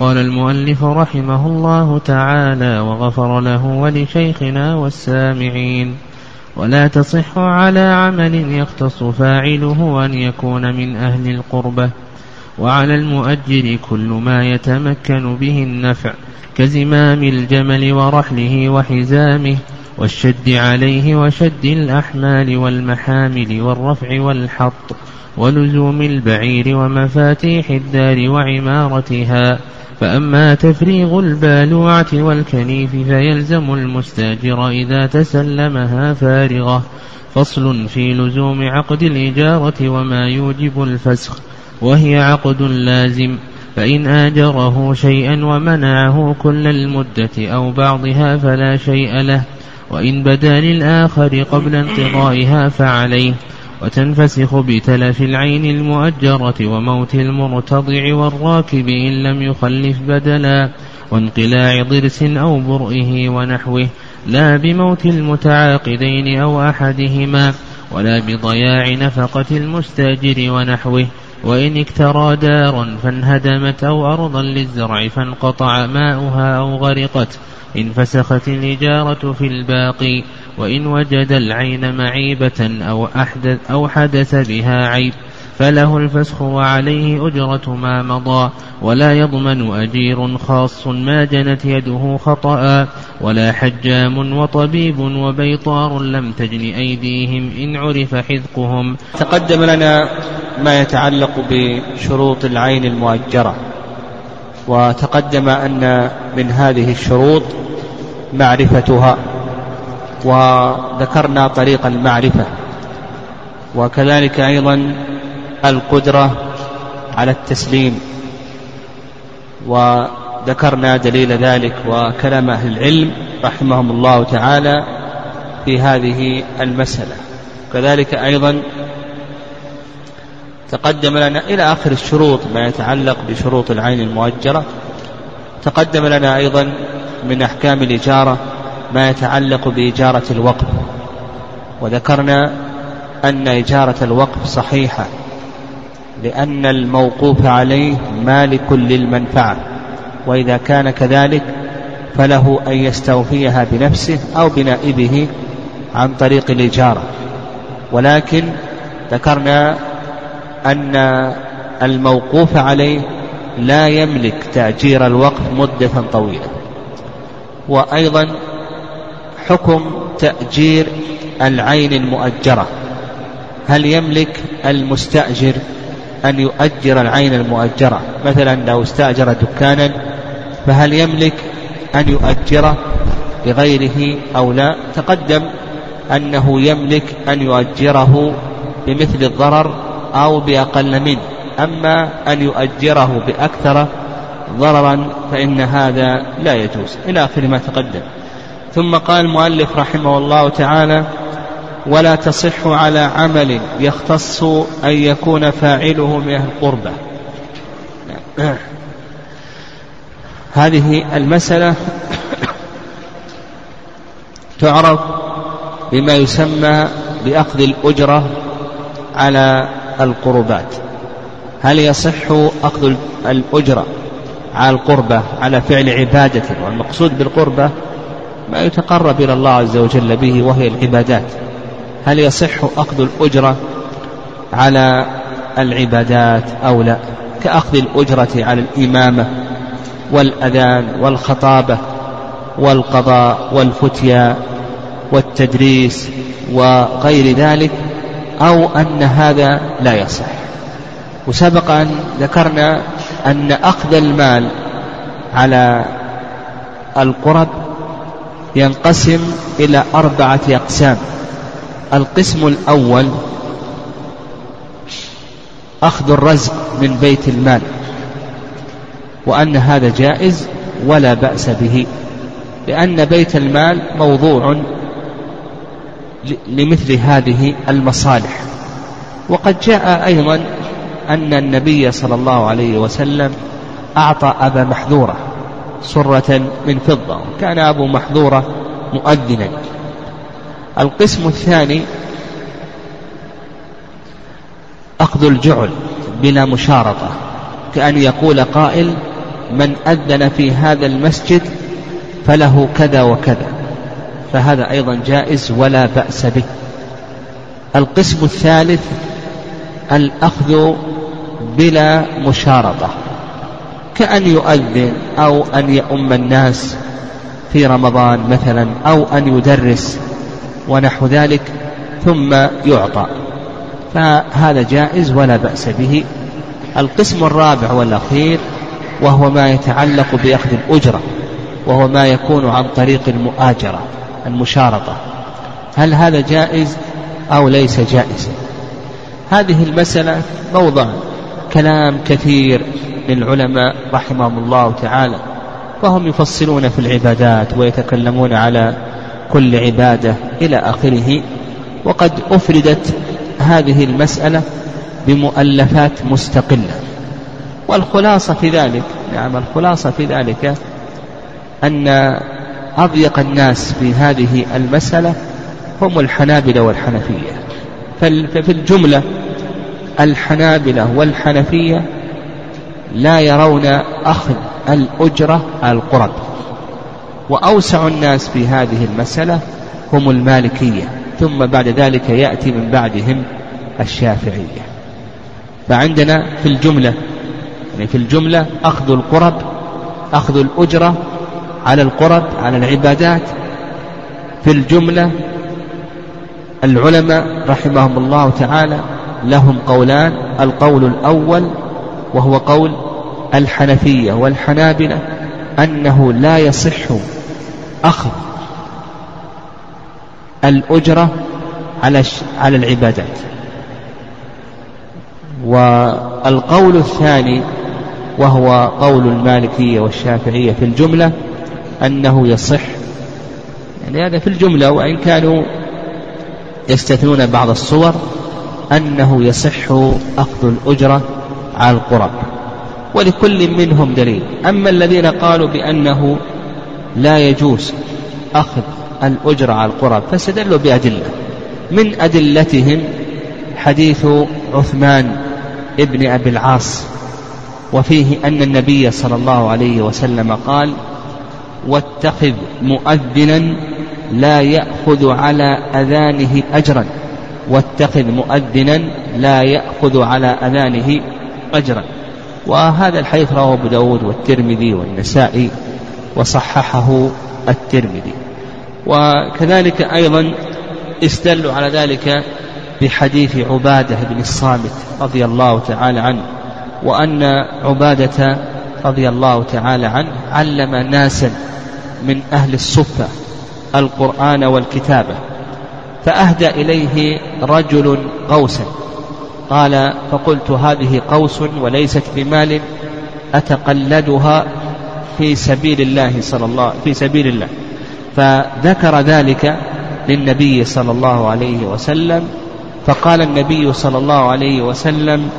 قال المؤلف رحمه الله تعالى وغفر له ولشيخنا والسامعين. ولا تصح على عمل يختص فاعله أن يكون من أهل القربة. وعلى المؤجر كل ما يتمكن به النفع كزمام الجمل ورحله وحزامه. والشد عليه وشد الأحمال والمحامل والرفع والحط ولزوم البعير ومفاتيح الدار وعمارتها. فأما تفريغ البالوعة والكنيف فيلزم المستاجر إذا تسلمها فارغة. فصل في لزوم عقد الإجارة وما يوجب الفسخ وهي عقد لازم. فإن آجره شيئا ومنعه كل المدة أو بعضها فلا شيء له. وإن بدا للآخر قبل انقضائها فعليه وتنفسخ بتلف العين المؤجرة وموت المرتضع والراكب إن لم يخلف بدلا وانقلاع ضرس أو برئه ونحوه لا بموت المتعاقدين أو أحدهما ولا بضياع نفقة المستاجر ونحوه. وإن اكترى دارا فانهدمت أو أرضا للزرع فانقطع ماؤها أو غرقت انفسخت الإجارة في الباقي وإن وجد العين معيبة أو أحدث, أو حدث بها عيب. فله الفسخ وعليه أجرة ما مضى ولا يضمن أجير خاص ما جنت يده خطأ ولا حجام وطبيب وبيطار لم تجن أيديهم إن عرف حذقهم. تقدم لنا ما يتعلق بشروط العين المؤجرة وتقدم أن من هذه الشروط معرفتها وذكرنا طريق المعرفة وكذلك أيضا القدرة على التسليم. وذكرنا دليل ذلك وكلام أهل العلم رحمهم الله تعالى في هذه المسألة. كذلك أيضا تقدم لنا إلى آخر الشروط ما يتعلق بشروط العين المؤجرة. تقدم لنا أيضا من أحكام الإجارة ما يتعلق بإجارة الوقف. وذكرنا أن إجارة الوقف صحيحة. لأن الموقوف عليه مالك للمنفعة وإذا كان كذلك فله أن يستوفيها بنفسه أو بنائبه عن طريق الإجارة. ولكن ذكرنا أن الموقوف عليه لا يملك تأجير الوقف مدة طويلة. وأيضا حكم تأجير العين المؤجرة هل يملك المستأجر؟ أن يؤجر العين المؤجرة. مثلا لو استأجر دكانا فهل يملك أن يؤجره لغيره أو لا؟ تقدم أنه يملك أن يؤجره بمثل الضرر أو بأقل منه. أما أن يؤجره بأكثر ضررا فإن هذا لا يجوز. إلى آخر ما تقدم. ثم قال المؤلف رحمه الله تعالى ولا تصح على عمل يختص أن يكون فاعله من أهل القربة هذه المسألة تعرف بما يسمى بأخذ الأجرة على القربات. هل يصح أخذ الأجرة على القربة على فعل عبادة؟ والمقصود بالقربة ما يتقرب إلى الله عز وجل به وهي العبادات. هل يصح أخذ الأجرة على العبادات أو لا؟ كأخذ الأجرة على الإمامة والأذان والخطابة والقضاء والفتيا والتدريس وغير ذلك أو أن هذا لا يصح. وسبق أن ذكرنا أن أخذ المال على القرب ينقسم إلى أربعة أقسام. القسم الأول أخذ الرزق من بيت المال وأن هذا جائز ولا بأس به لأن بيت المال موضوع لمثل هذه المصالح. وقد جاء أيضا أن النبي صلى الله عليه وسلم أعطى أبا محذورة سرة من فضة كان أبو محذورة مؤذنا. القسم الثاني أخذ الجعل بلا مشارطة كأن يقول قائل من أذن في هذا المسجد فله كذا وكذا فهذا أيضا جائز ولا بأس به. القسم الثالث الأخذ بلا مشارطة كأن يؤذن أو أن يؤم الناس في رمضان مثلا أو أن يدرس ونحو ذلك ثم يعطى. فهذا جائز ولا بأس به. القسم الرابع والأخير وهو ما يتعلق بأخذ الأجرة وهو ما يكون عن طريق المؤاجرة المشارطة. هل هذا جائز أو ليس جائزا هذه المسألة موضع كلام كثير للعلماء رحمهم الله تعالى وهم يفصلون في العبادات ويتكلمون على كل عبادة إلى آخره. وقد أفردت هذه المسألة بمؤلفات مستقلة. والخلاصة في ذلك نعم الخلاصة في ذلك أن أضيق الناس في هذه المسألة هم الحنابلة والحنفية. ففي الجملة الحنابلة والحنفية لا يرون أخذ الأجرة القرب. وأوسع الناس في هذه المسألة هم المالكية. ثم بعد ذلك يأتي من بعدهم الشافعية. فعندنا في الجملة يعني في الجملة أخذ القرب أخذ الأجرة على القرب على العبادات. في الجملة العلماء رحمهم الله تعالى لهم قولان القول الأول وهو قول الحنفية والحنابلة أنه لا يصح أخذ الأجرة على على العبادات. والقول الثاني وهو قول المالكية والشافعية في الجملة أنه يصح. يعني هذا في الجملة وإن كانوا يستثنون بعض الصور أنه يصح أخذ الأجرة على القرب. ولكل منهم دليل. أما الذين قالوا بأنه لا يجوز أخذ الأجرة على القرب فاستدلوا بأدلة. من أدلتهم حديث عثمان ابن أبي العاص وفيه أن النبي صلى الله عليه وسلم قال واتخذ مؤذنا لا يأخذ على أذانه أجرا واتخذ مؤذنا لا يأخذ على أذانه أجرا. وهذا الحديث رواه أبو داود والترمذي والنسائي. وصححه الترمذي. وكذلك أيضا استدلوا على ذلك بحديث عبادة بن الصامت رضي الله تعالى عنه وأن عبادة رضي الله تعالى عنه علم ناسا من أهل الصفة القرآن والكتابة. فأهدى إليه رجل قوسا قال فقلت هذه قوس وليست بمال أتقلدها في سبيل الله صلى الله في سبيل الله فذكر ذلك للنبي صلى الله عليه وسلم فقال النبي صلى الله عليه وسلم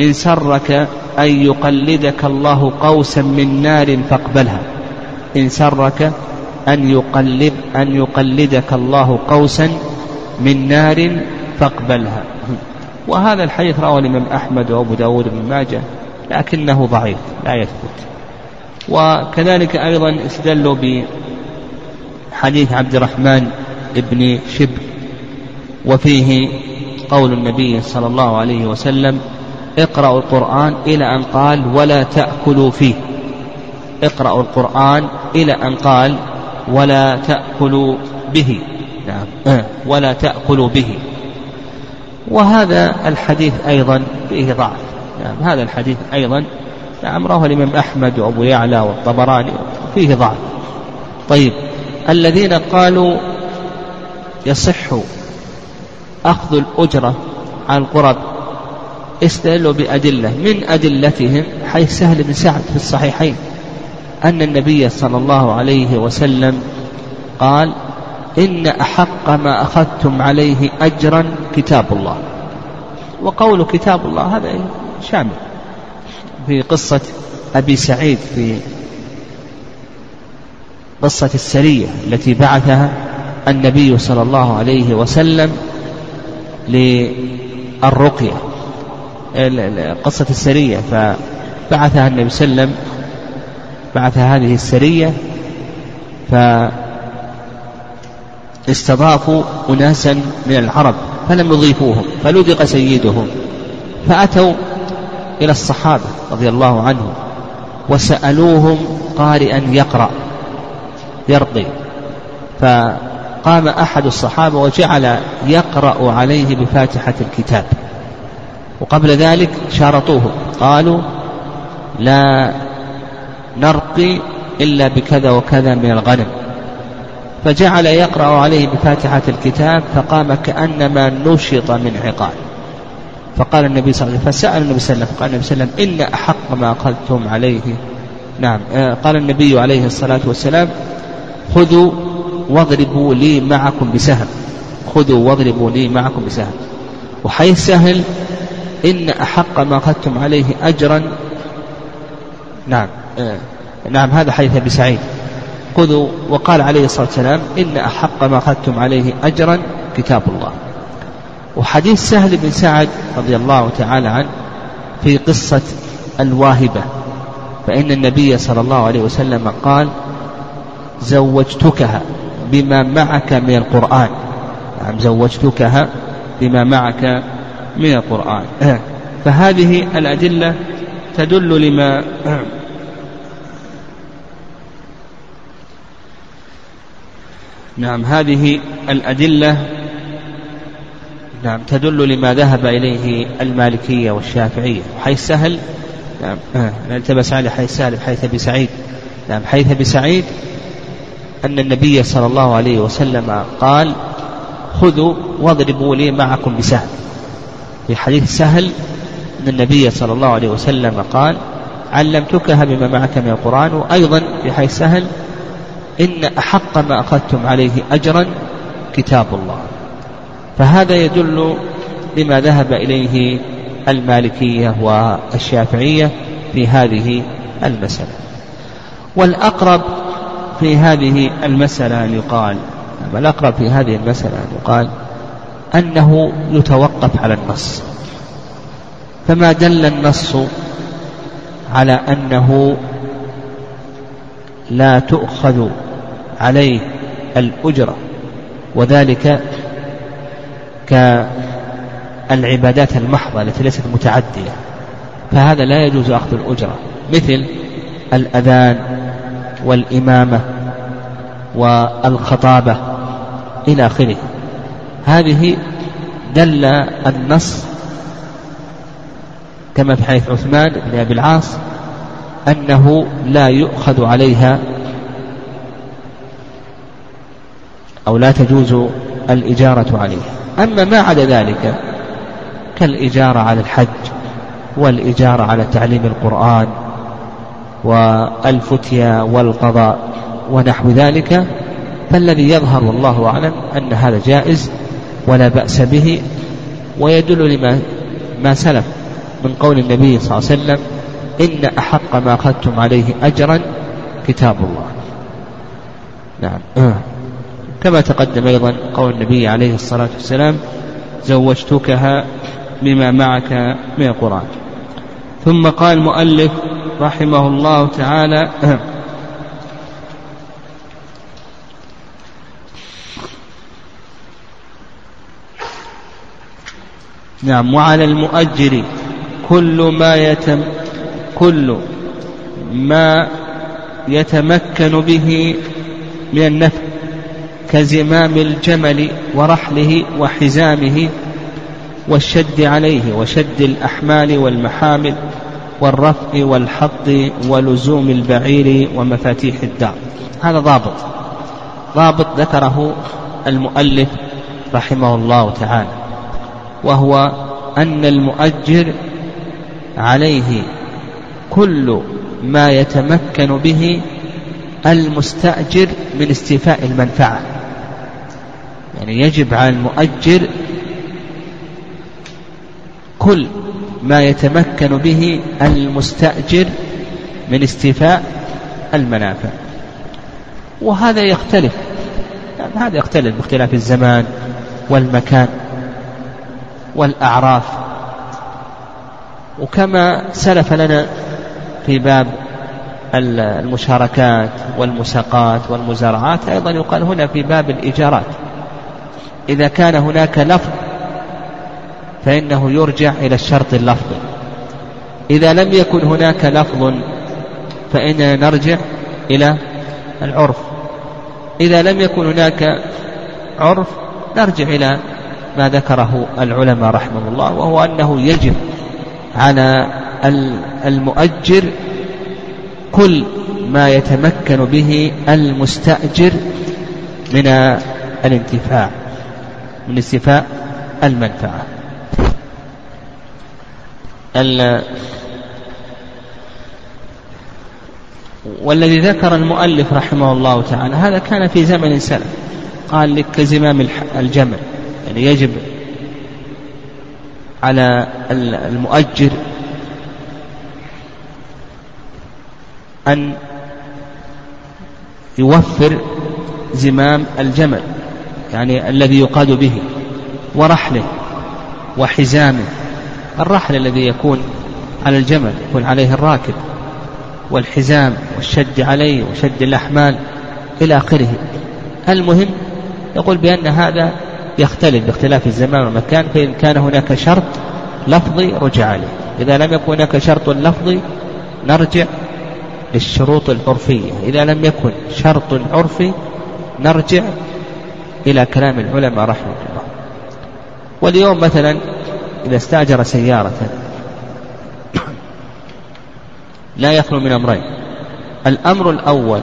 إن سرك أن يقلدك الله قوسا من نار فاقبلها. إن سرك أن يقلد أن يقلدك الله قوسا من نار فاقبلها. وهذا الحديث رواه الإمام أحمد وأبو داود بن ماجه لكنه ضعيف لا يثبت. وكذلك أيضا استدلوا بحديث عبد الرحمن بن شبر وفيه قول النبي صلى الله عليه وسلم اقرأوا القرآن إلى أن قال ولا تأكلوا فيه. اقرأوا القرآن إلى أن قال ولا تأكلوا به. نعم. ولا تأكلوا به. وهذا الحديث أيضا فيه ضعف. نعم. هذا الحديث أيضا نعم رواه الإمام أحمد وأبو يعلى والطبراني فيه ضعف. طيب الذين قالوا يصح أخذ الأجرة عن القرب استدلوا بأدلة. من أدلتهم حيث سهل بن سعد في الصحيحين أن النبي صلى الله عليه وسلم قال إن أحق ما أخذتم عليه أجرا كتاب الله. وقول كتاب الله هذا شامل. في قصة أبي سعيد في قصة السرية التي بعثها النبي صلى الله عليه وسلم للرقية. قصة السرية فبعثها النبي صلى الله عليه وسلم بعث هذه السرية فاستضافوا أناسا من العرب فلم يضيفوهم فلدغ سيدهم فأتوا إلى الصحابة رضي الله عنهم وسألوهم قارئا يقرأ يرقي فقام أحد الصحابة وجعل يقرأ عليه بفاتحة الكتاب. وقبل ذلك شارطوه قالوا لا نرقي إلا بكذا وكذا من الغنم. فجعل يقرأ عليه بفاتحة الكتاب فقام كأنما نشط من عقال. فقال النبي صلى الله عليه وسلم فسأل النبي صلى الله عليه وسلم فقال النبي صلى الله عليه وسلم إن أحق ما أخذتم عليه. نعم. آه، قال النبي عليه الصلاة والسلام خذوا واضربوا لي معكم بسهم. خذوا واضربوا لي معكم بسهم. وحيث سهل إن أحق ما أخذتم عليه أجرا. نعم. آه نعم هذا حديث أبي سعيد. خذوا وقال عليه الصلاة والسلام إن أحق ما أخذتم عليه أجرا كتاب الله. وحديث سهل بن سعد رضي الله تعالى عنه في قصة الواهبة فإن النبي صلى الله عليه وسلم قال زوجتكها بما معك من القرآن. نعم زوجتكها بما معك من القرآن. فهذه الأدلة تدل لما نعم هذه الأدلة نعم تدل لما ذهب إليه المالكية والشافعية. حيث سهل نعم التبس على حيث سهل بحيث أبي سعيد. نعم حيث أبي سعيد أن النبي صلى الله عليه وسلم قال خذوا واضربوا لي معكم بسهل في حديث سهل أن النبي صلى الله عليه وسلم قال علمتكها بما معك من القرآن. وأيضا في حديث سهل إن أحق ما أخذتم عليه أجرا كتاب الله. فهذا يدل لما ذهب إليه المالكية والشافعية في هذه المسألة. والأقرب في هذه المسألة أن يقال الأقرب في هذه المسألة أن يقال أنه يتوقف على النص. فما دل النص على أنه لا تؤخذ عليه الأجرة وذلك كالعبادات المحضة التي ليست متعدية فهذا لا يجوز أخذ الأجرة مثل الأذان والإمامة والخطابة إلى آخره. هذه دل النص كما في حديث عثمان بن أبي العاص أنه لا يؤخذ عليها أو لا تجوز الإجارة عليها. أما ما عدا ذلك كالإجارة على الحج والإجارة على تعليم القرآن والفتيا والقضاء ونحو ذلك فالذي يظهر والله أعلم أن هذا جائز ولا بأس به ويدل لما ما سلف من قول النبي صلى الله عليه وسلم إن أحق ما أخذتم عليه أجرا كتاب الله. نعم. كما تقدم أيضا قول النبي عليه الصلاة والسلام زوجتكها بما معك من القرآن. ثم قال المؤلف رحمه الله تعالى نعم وعلى المؤجر كل ما يتم كل ما يتمكن به من النفع. كزمام الجمل ورحله وحزامه والشد عليه وشد الأحمال والمحامل والرفع والحط ولزوم البعير ومفاتيح الدار. هذا ضابط. ضابط ذكره المؤلف رحمه الله تعالى وهو أن المؤجر عليه كل ما يتمكن به المستأجر من استيفاء المنفعة. يعني يجب على المؤجر كل ما يتمكن به المستأجر من استيفاء المنافع. وهذا يختلف. يعني هذا يختلف باختلاف الزمان والمكان والأعراف. وكما سلف لنا في باب المشاركات والمساقات والمزارعات أيضا يقال هنا في باب الإيجارات. إذا كان هناك لفظ فإنه يرجع إلى الشرط اللفظي. إذا لم يكن هناك لفظ فإننا نرجع إلى العرف. إذا لم يكن هناك عرف نرجع إلى ما ذكره العلماء رحمه الله وهو أنه يجب على المؤجر كل ما يتمكن به المستأجر من الانتفاع من استيفاء المنفعة والذي ذكر المؤلف رحمه الله تعالى هذا كان في زمن سلف. قال لك كزمام الجمل يعني يجب على المؤجر أن يوفر زمام الجمل يعني الذي يقاد به ورحله وحزامه الرحل الذي يكون على الجمل يكون عليه الراكب والحزام والشد عليه وشد الأحمال إلى آخره. المهم يقول بأن هذا يختلف باختلاف الزمان والمكان فإن كان هناك شرط لفظي رجع عليه. إذا لم يكن هناك شرط لفظي نرجع للشروط العرفية. إذا لم يكن شرط عرفي نرجع إلى كلام العلماء رحمه الله. واليوم مثلا إذا استأجر سيارة لا يخلو من أمرين. الأمر الأول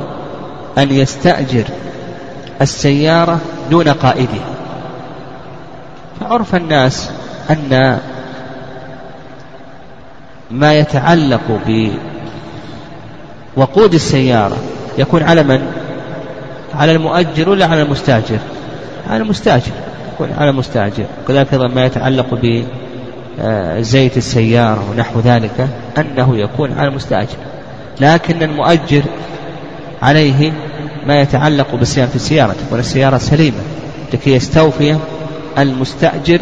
أن يستأجر السيارة دون قائدها. فعرف الناس أن ما يتعلق بوقود السيارة. يكون على من؟ على المؤجر ولا على المستاجر؟ على المستاجر. يكون على المستاجر. كذلك أيضا ما يتعلق بزيت السيارة ونحو ذلك أنه يكون على المستاجر. لكن المؤجر عليه ما يتعلق بصيانة السيارة. تكون السيارة سليمة. لكي يستوفي المستأجر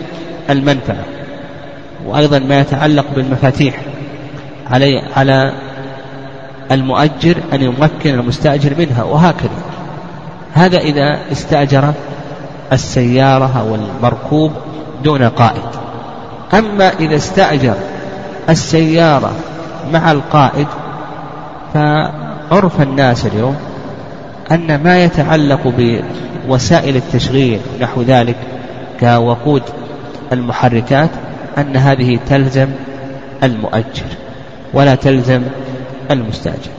المنفعة. وأيضا ما يتعلق بالمفاتيح. علي على المؤجر أن يمكن المستأجر منها وهكذا. هذا إذا استأجر السيارة أو المركوب دون قائد. أما إذا استأجر السيارة مع القائد فعرف الناس اليوم أن ما يتعلق بوسائل التشغيل نحو ذلك كوقود المحركات أن هذه تلزم المؤجر ولا تلزم المستأجر.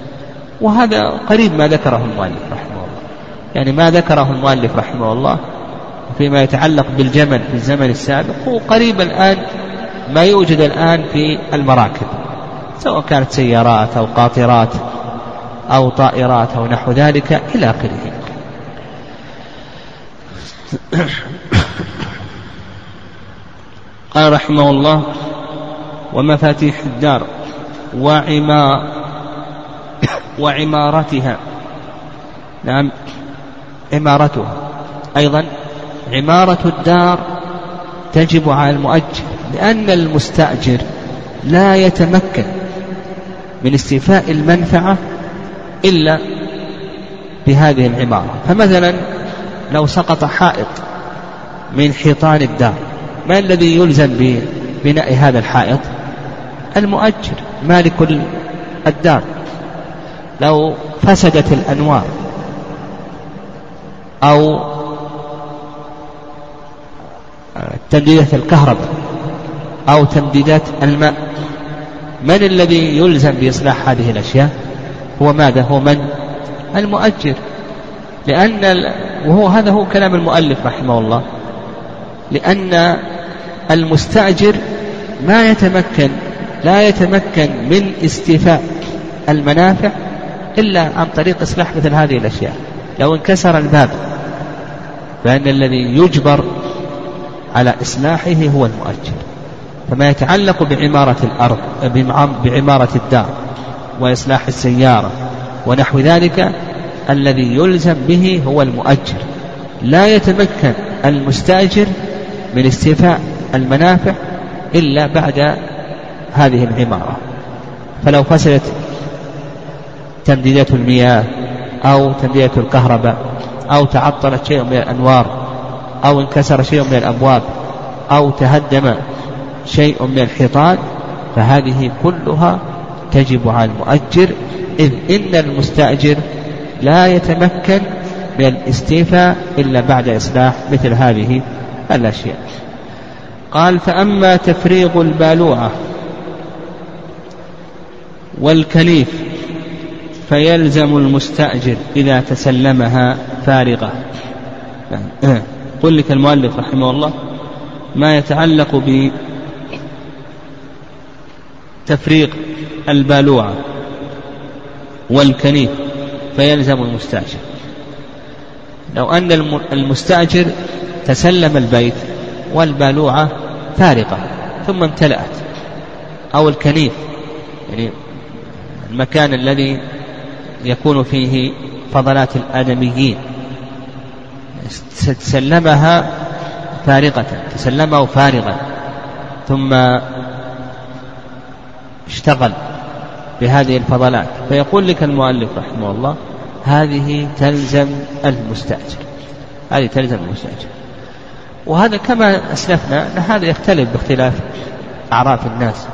وهذا قريب ما ذكره المؤلف رحمه الله. يعني ما ذكره المؤلف رحمه الله فيما يتعلق بالجمل في الزمن السابق هو قريب الآن ما يوجد الآن في المراكب. سواء كانت سيارات أو قاطرات أو طائرات أو نحو ذلك إلى آخره. قال رحمه الله ومفاتيح الدار وعما وعمارتها. نعم. عمارتها. أيضا عمارة الدار تجب على المؤجر لأن المستأجر لا يتمكن من استيفاء المنفعة إلا بهذه العمارة. فمثلا لو سقط حائط من حيطان الدار ما الذي يلزم ببناء هذا الحائط؟ المؤجر مالك الدار. لو فسدت الأنوار أو تمديدات الكهرباء أو تمديدات الماء من الذي يلزم بإصلاح هذه الأشياء؟ هو ماذا؟ هو من؟ المؤجر. لأن وهو هذا هو كلام المؤلف رحمه الله. لأن المستأجر ما يتمكن لا يتمكن من استيفاء المنافع إلا عن طريق إصلاح مثل هذه الأشياء. لو انكسر الباب فإن الذي يجبر على إصلاحه هو المؤجر فما يتعلق بعمارة الأرض بعمارة الدار وإصلاح السيارة ونحو ذلك الذي يلزم به هو المؤجر لا يتمكن المستأجر من استيفاء المنافع إلا بعد هذه العمارة. فلو فسدت تمديدات المياه أو تمديدات الكهرباء أو تعطلت شيء من الأنوار أو انكسر شيء من الأبواب أو تهدم شيء من الحيطان فهذه كلها تجب على المؤجر. إذ إن المستأجر لا يتمكن من الاستيفاء إلا بعد إصلاح مثل هذه الأشياء. قال فأما تفريغ البالوعة والكليف فيلزم المستأجر إذا تسلمها فارغة. قل لك المؤلف رحمه الله ما يتعلق بتفريق البالوعة والكنيف فيلزم المستأجر. لو أن المستأجر تسلم البيت والبالوعة فارقة ثم امتلأت أو الكنيف يعني المكان الذي يكون فيه فضلات الآدميين. تسلمها فارغة تسلمه فارغا ثم اشتغل بهذه الفضلات. فيقول لك المؤلف رحمه الله هذه تلزم المستأجر. هذه تلزم المستأجر. وهذا كما أسلفنا أن هذا يختلف باختلاف أعراف الناس.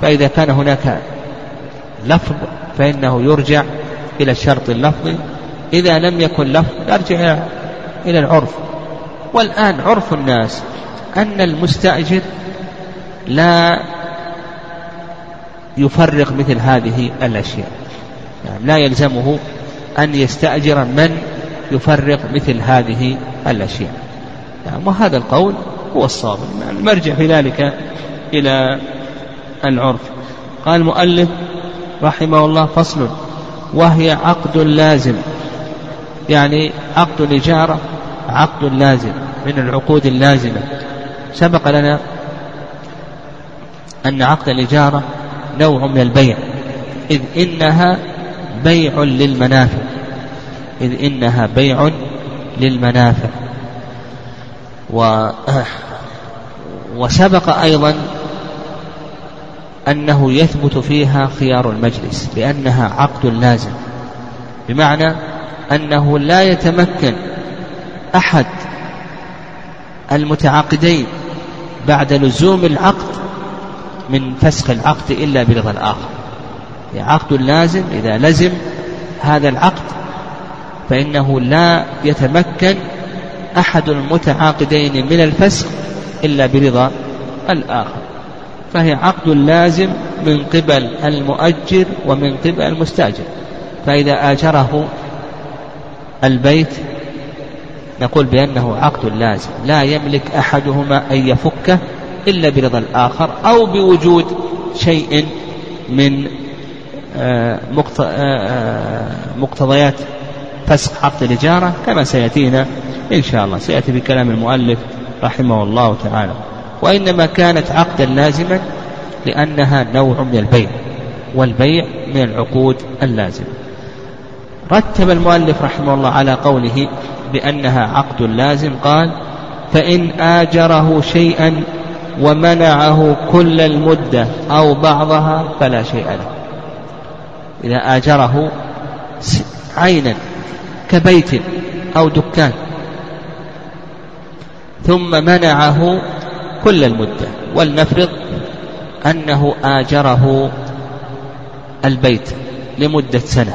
فإذا كان هناك لفظ فإنه يرجع إلى الشرط اللفظي إذا لم يكن لفظ يرجع إلى العرف. والآن عرف الناس أن المستأجر لا يفرق مثل هذه الأشياء. يعني لا يلزمه أن يستأجر من يفرق مثل هذه الأشياء. يعني وهذا القول هو الصواب. المرجع في ذلك إلى العرف. قال المؤلف رحمه الله فصل. وهي عقد لازم. يعني عقد الإجارة عقد لازم من العقود اللازمة. سبق لنا أن عقد الإجارة نوع من البيع. إذ إنها بيع للمنافع. إذ إنها بيع للمنافع. و وسبق أيضا أنه يثبت فيها خيار المجلس لأنها عقد لازم. بمعنى أنه لا يتمكن أحد المتعاقدين بعد لزوم العقد من فسخ العقد إلا برضا الآخر. يعني عقد لازم إذا لزم هذا العقد فإنه لا يتمكن أحد المتعاقدين من الفسخ إلا برضا الآخر. فهي عقد لازم من قبل المؤجر ومن قبل المستأجر. فإذا آجره البيت نقول بأنه عقد لازم. لا يملك أحدهما أن يفكه إلا برضا الآخر أو بوجود شيء من آه، آه، آه، مقتضيات فسخ عقد الإجارة كما سيأتينا إن شاء الله. سيأتي بكلام المؤلف رحمه الله تعالى. وإنما كانت عقدا لازما لأنها نوع من البيع والبيع من العقود اللازمة. رتب المؤلف رحمه الله على قوله بأنها عقد لازم قال فإن آجره شيئا ومنعه كل المدة أو بعضها فلا شيء له. إذا آجره عينا كبيت أو دكان ثم منعه كل المدة ولنفرض أنه آجره البيت لمدة سنة.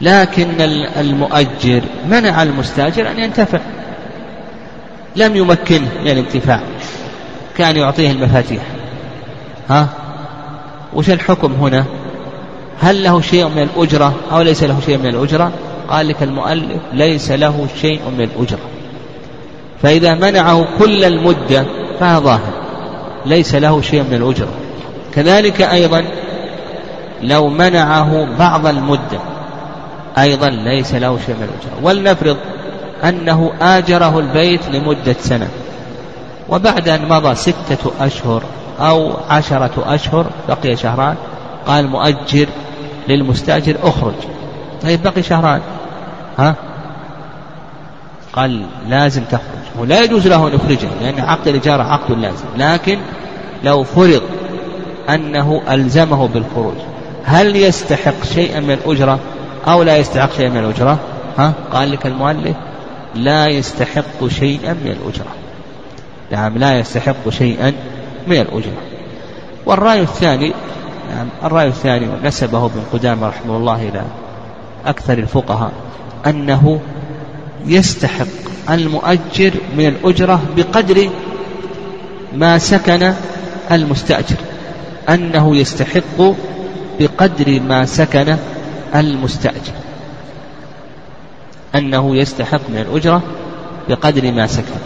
لكن المؤجر منع المستأجر أن ينتفع. لم يمكنه من الانتفاع. كان يعطيه المفاتيح. ها؟ وش الحكم هنا؟ هل له شيء من الأجرة أو ليس له شيء من الأجرة؟ قال لك المؤلف ليس له شيء من الأجرة. فإذا منعه كل المدة فهذا ظاهر ليس له شيء من الأجرة كذلك أيضا لو منعه بعض المدة أيضا ليس له شيء من الأجرة ولنفرض أنه آجره البيت لمدة سنة وبعد أن مضى ستة أشهر أو عشرة أشهر بقي شهران قال مؤجر للمستأجر اخرج. طيب بقي شهران. ها؟ قال لازم تخرج. ولا يجوز له أن يخرجه لأن عقد الإجارة عقد لازم. لكن لو فرض أنه ألزمه بالخروج هل يستحق شيئا من الأجرة أو لا يستحق شيئا من الأجرة؟ ها؟ قال لك المؤلف لا يستحق شيئا من الأجرة. نعم لا يستحق شيئا من الأجرة. والرأي الثاني نعم الرأي الثاني نسبه ابن قدامة رحمه الله إلى أكثر الفقهاء أنه يستحق المؤجر من الأجرة بقدر ما سكن المستأجر أنه يستحق بقدر ما سكن المستأجر أنه يستحق من الأجرة بقدر ما سكن.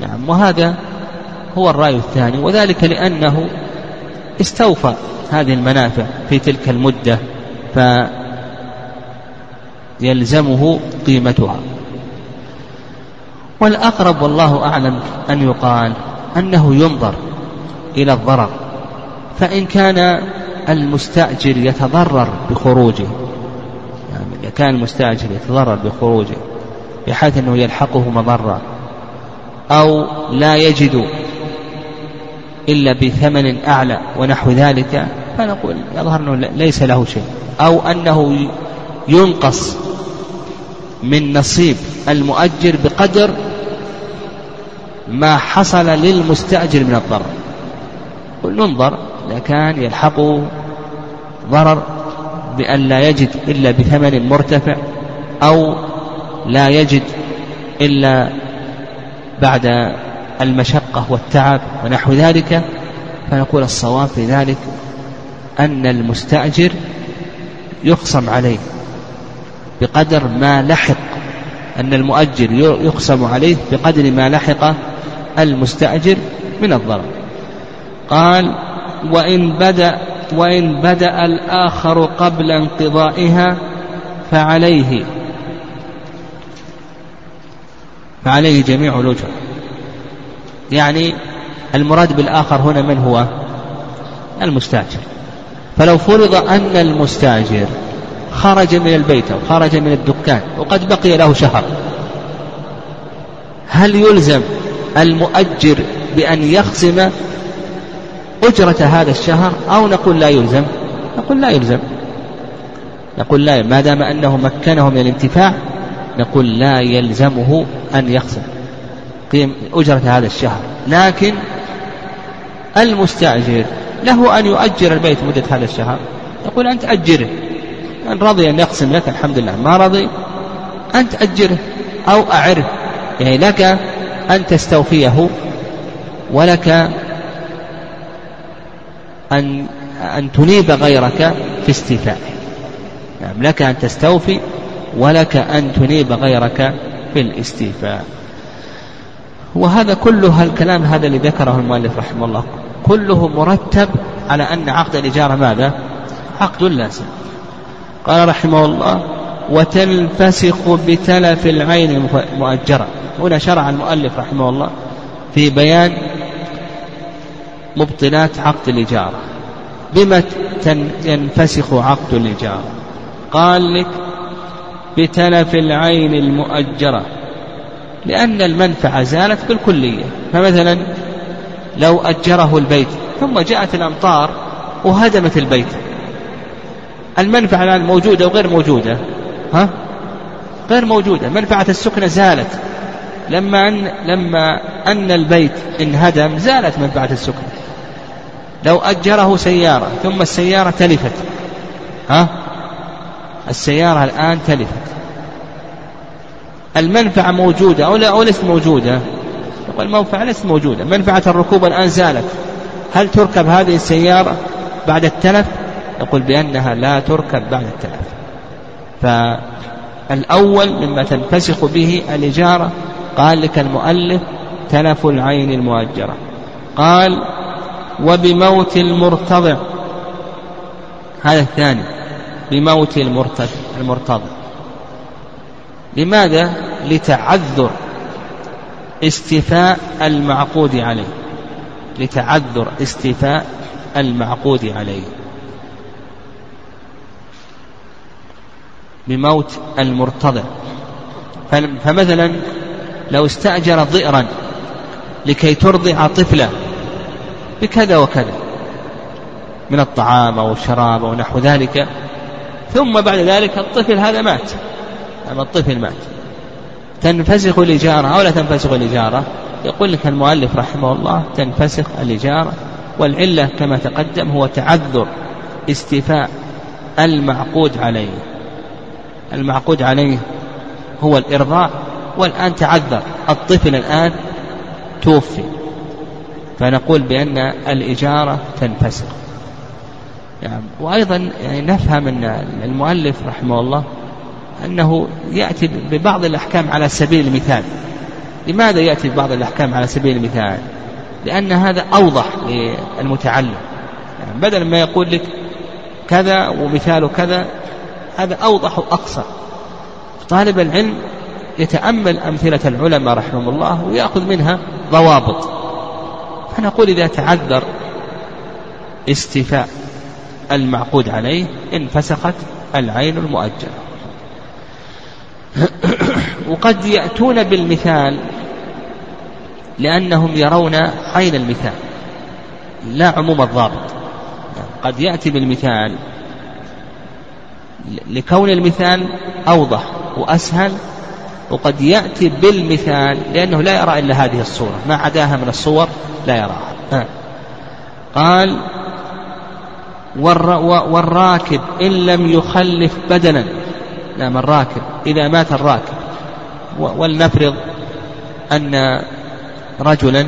نعم وهذا هو الرأي الثاني وذلك لأنه استوفى هذه المنافع في تلك المدة فيلزمه قيمتها. والأقرب والله أعلم أن يقال أنه ينظر إلى الضرر فإن كان المستأجر يتضرر بخروجه يعني كان المستأجر يتضرر بخروجه بحيث أنه يلحقه مضرة أو لا يجد إلا بثمن أعلى ونحو ذلك فنقول يظهر أنه ليس له شيء أو أنه ينقص من نصيب المؤجر بقدر ما حصل للمستأجر من الضرر ننظر إذا كان يلحقه ضرر بأن لا يجد إلا بثمن مرتفع أو لا يجد إلا بعد المشقة والتعب ونحو ذلك فنقول الصواب في ذلك أن المستأجر يقسم عليه بقدر ما لحق أن المؤجر يقسم عليه بقدر ما لحق المستأجر من الضرر. قال وإن بدأ وإن بدأ الآخر قبل انقضائها فعليه فعليه جميع الأجر. يعني المراد بالآخر هنا من هو؟ المستأجر. فلو فرض أن المستأجر خرج من البيت أو خرج من الدكان وقد بقي له شهر هل يلزم المؤجر بأن يخصم أجرة هذا الشهر أو نقول لا يلزم. نقول لا يلزم. نقول لا ما دام أنه مكنه من الانتفاع نقول لا يلزمه أن يخصم قيم أجرة هذا الشهر. لكن المستأجر له أن يؤجر البيت مدة هذا الشهر. يقول أنت أجره. إن رضي أن يقسم لك؟ الحمد لله. ما رضي؟ أنت أجره أو أعره. يعني لك أن تستوفيه ولك أن أن تنيب غيرك في استيفائه نعم لك أن تستوفي ولك أن تنيب غيرك في الاستيفاء. وهذا كله الكلام هذا اللي ذكره المؤلف رحمه الله كله مرتب على أن عقد الإجارة ماذا؟ عقد لازم قال رحمه الله وتنفسخ بتلف العين المؤجرة هنا شرع المؤلف رحمه الله في بيان مبطلات عقد الإجارة. بما ينفسخ عقد الإجارة؟ قال لك بتلف العين المؤجرة. لأن المنفعة زالت بالكلية. فمثلا لو أجره البيت ثم جاءت الأمطار وهدمت البيت. المنفعة الآن موجودة وغير موجودة. ها؟ غير موجودة. منفعة السكنة زالت. لما أن لما أن البيت انهدم زالت منفعة السكنة. لو أجره سيارة ثم السيارة تلفت. ها؟ السيارة الآن تلفت. المنفعة موجودة أو لا أو ليست موجودة؟ يقول المنفعة ليست موجودة. منفعة الركوب الآن زالت. هل تركب هذه السيارة بعد التلف؟ يقول بأنها لا تركب بعد التلف. فالأول مما تنفسخ به الإجارة قال لك المؤلف تلف العين المؤجرة. قال وبموت المرتضع. هذا الثاني بموت المرتضع المرتضع. لماذا؟ لتعذر استيفاء المعقود عليه. لتعذر استيفاء المعقود عليه. بموت المرتضع. فمثلا لو استأجر ضئرا لكي ترضع طفلا بكذا وكذا من الطعام أو الشراب أو نحو ذلك ثم بعد ذلك الطفل هذا مات. أما الطفل مات. تنفسخ الإجارة أو لا تنفسخ الإجارة؟ يقول لك المؤلف رحمه الله تنفسخ الإجارة والعلة كما تقدم هو تعذر استيفاء المعقود عليه. المعقود عليه هو الإرضاع والآن تعذر. الطفل الآن توفي. فنقول بأن الإجارة تنفسخ. يعني وأيضا يعني نفهم أن المؤلف رحمه الله أنه يأتي ببعض الأحكام على سبيل المثال. لماذا يأتي ببعض الأحكام على سبيل المثال؟ لأن هذا أوضح للمتعلم. يعني بدل ما يقول لك كذا ومثال كذا هذا أوضح وأقصر. طالب العلم يتأمل أمثلة العلماء رحمهم الله ويأخذ منها ضوابط. فنقول إذا تعذر استيفاء المعقود عليه انفسخت العين المؤجلة. وقد يأتون بالمثال لأنهم يرون عين المثال لا عموم الضابط. قد يأتي بالمثال لكون المثال أوضح وأسهل وقد يأتي بالمثال لأنه لا يرى إلا هذه الصورة ما عداها من الصور لا يراها. قال والراكب إن لم يخلف بدنا نعم الراكب؟ إذا مات الراكب. ولنفرض أن رجلا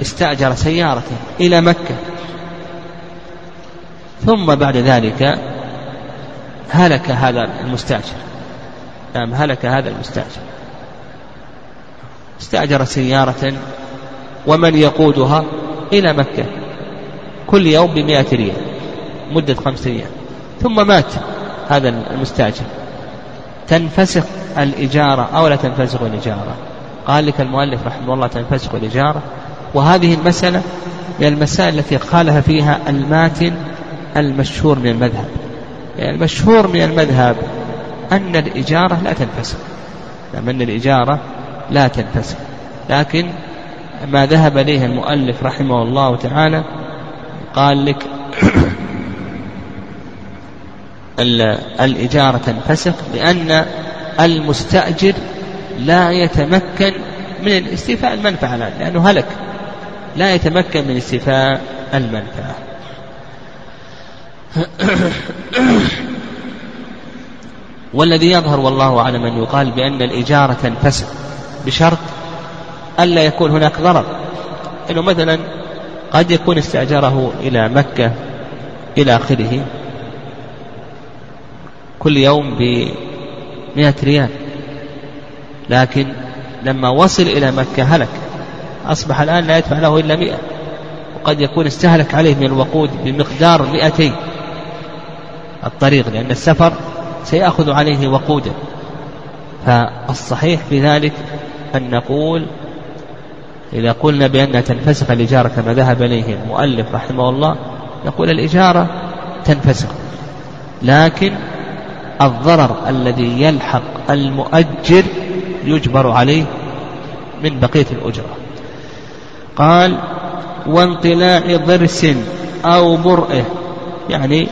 استأجر سيارته إلى مكة. ثم بعد ذلك هلك هذا المستأجر. نعم هلك هذا المستأجر. استأجر سيارة ومن يقودها إلى مكة كل يوم بمئة ريال مدة خمسة أيام ثم مات هذا المستأجر. تنفسخ الإجارة أو لا تنفسخ الإجارة؟ قال لك المؤلف رحمه الله تنفسخ الإجارة. وهذه المسألة من المسائل التي خالف فيها الماتن المشهور من المذهب. المشهور من المذهب أن الإجارة لا تنفسخ. نعم أن الإجارة لا تنفسخ. لكن ما ذهب إليه المؤلف رحمه الله تعالى قال لك الإجارة تنفسخ لأن المستأجر لا يتمكن من استيفاء المنفعة لأنه هلك. لا يتمكن من استيفاء المنفعة. والذي يظهر والله أعلم أن يقال بأن الإجارة تنفسخ بشرط ألا يكون هناك ضرر. إنه مثلا قد يكون استأجره إلى مكة إلى آخره كل يوم بمئة ريال. لكن لما وصل إلى مكة هلك. أصبح الآن لا يدفع له إلا مئة. وقد يكون استهلك عليه من الوقود بمقدار مئتين. الطريق لأن السفر سيأخذ عليه وقودا فالصحيح في ذلك أن نقول إذا قلنا بأنها تنفسخ الإجارة كما ذهب إليه المؤلف رحمه الله نقول الإجارة تنفسخ. لكن الضرر الذي يلحق المؤجر يجبر عليه من بقية الأجرة. قال وانطلاع ضرس أو برئه يعني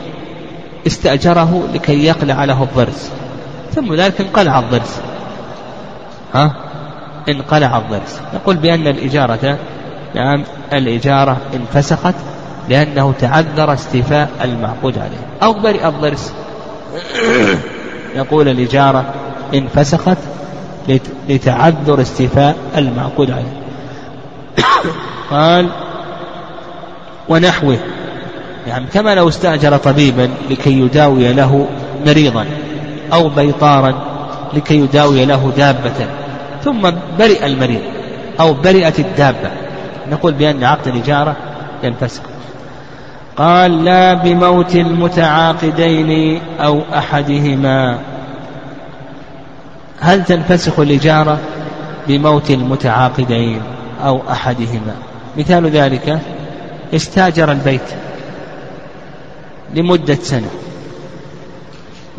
استأجره لكي يقلع له الضرس. ثم ذلك انقلع الضرس. ها؟ انقلع الضرس. نقول بأن الإجارة نعم الإجارة انفسخت لأنه تعذر استيفاء المعقود عليه. أو برئ الضرس. يقول الإجارة انفسخت لتعذر استيفاء المعقود عليه. قال ونحوه. يعني كما لو استأجر طبيبا لكي يداوي له مريضا أو بيطارا لكي يداوي له دابة ثم برئ المريض أو برئت الدابة. نقول بأن عقد الإجارة ينفسخ قال لا بموت المتعاقدين أو أحدهما. هل تنفسخ الإجارة بموت المتعاقدين أو أحدهما؟ مثال ذلك استأجر البيت. لمدة سنة.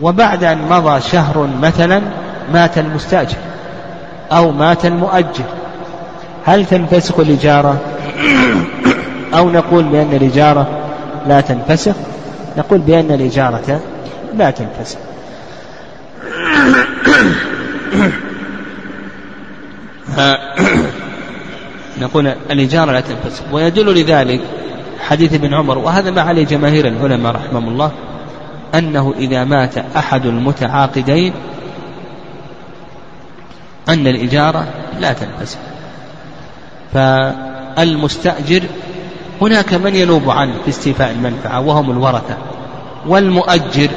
وبعد أن مضى شهر مثلا مات المستأجر أو مات المؤجر. هل تنفسخ الإجارة أو نقول بأن الإجارة لا تنفسخ نقول بأن الإجارة لا تنفسخ نقول الإجارة لا تنفسخ ويدل لذلك حديث ابن عمر وهذا ما عليه جماهير العلماء رحمهم الله أنه إذا مات أحد المتعاقدين أن الإجارة لا تنفسخ فالمستأجر هناك من ينوب عنه في استيفاء المنفعة وهم الورثة والمؤجر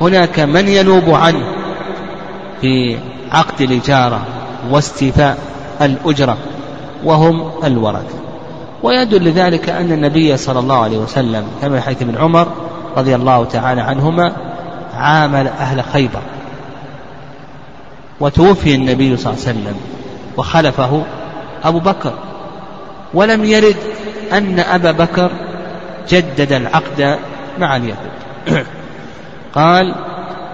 هناك من ينوب عنه في عقد الإجارة واستيفاء الأجرة وهم الورثة. ويدل لذلك أن النبي صلى الله عليه وسلم كما حيث ابن عمر رضي الله تعالى عنهما عامل أهل خيبر. وتوفي النبي صلى الله عليه وسلم وخلفه أبو بكر. ولم يرد أن أبا بكر جدد العقد مع اليهود. قال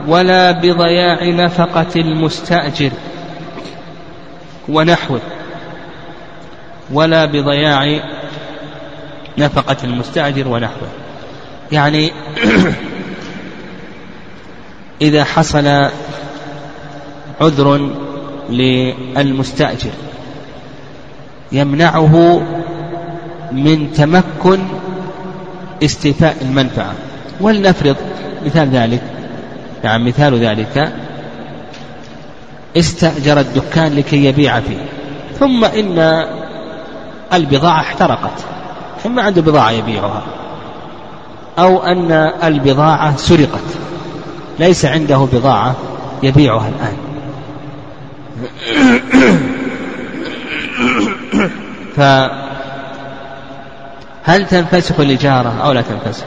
ولا بضياع نفقة المستأجر ونحوه. ولا بضياع نفقة المستأجر ونحوه. يعني إذا حصل عذر للمستأجر يمنعه من تمكن استيفاء المنفعة. ولنفرض مثال ذلك يعني مثال ذلك استأجر الدكان لكي يبيع فيه ثم إن البضاعة احترقت ما عنده بضاعة يبيعها أو أن البضاعة سرقت ليس عنده بضاعة يبيعها الآن. فهل تنفسخ الإجارة أو لا تنفسخ؟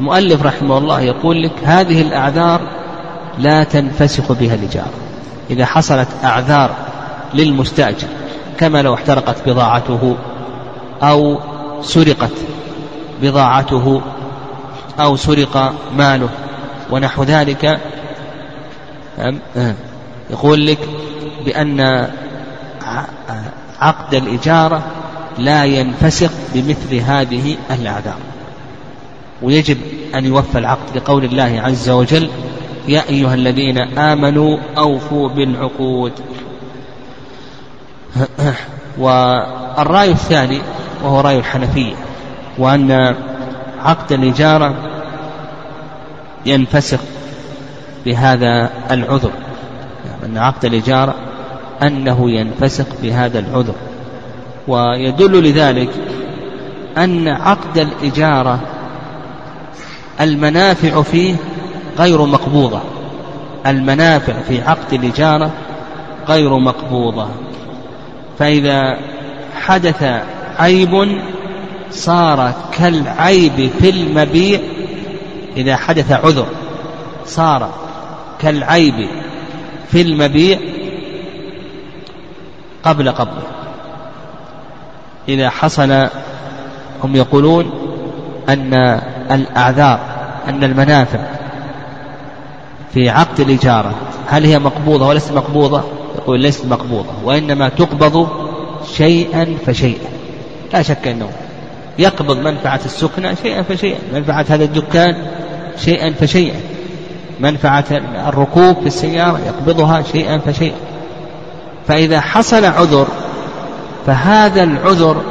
المؤلف رحمه الله يقول لك هذه الأعذار لا تنفسخ بها الإجارة إذا حصلت أعذار للمستأجر كما لو احترقت بضاعته أو سرقت بضاعته أو سرق ماله ونحو ذلك. يقول لك بأن عقد الإجارة لا ينفسخ بمثل هذه الأعذار. ويجب أن يوفى العقد لقول الله عز وجل يا أيها الذين آمنوا أوفوا بالعقود. والرأي الثاني وهو رأي الحنفية وأن عقد الإجارة ينفسخ بهذا العذر أن عقد الإجارة أنه ينفسخ بهذا العذر. ويدل لذلك أن عقد الإجارة المنافع فيه غير مقبوضة المنافع في عقد الإجارة غير مقبوضة. فإذا حدث عيب صار كالعيب في المبيع إذا حدث عذر صار كالعيب في المبيع قبل قبضه. إذا حصل هم يقولون أن الأعذار أن المنافع في عقد الإجارة هل هي مقبوضة وليست مقبوضة؟ يقول ليست مقبوضة وإنما تقبض شيئا فشيئا لا شك أنه يقبض منفعة السكنة شيئا فشيئا منفعة هذا الدكان شيئا فشيئا منفعة الركوب في السيارة يقبضها شيئا فشيئا فإذا حصل عذر فهذا العذر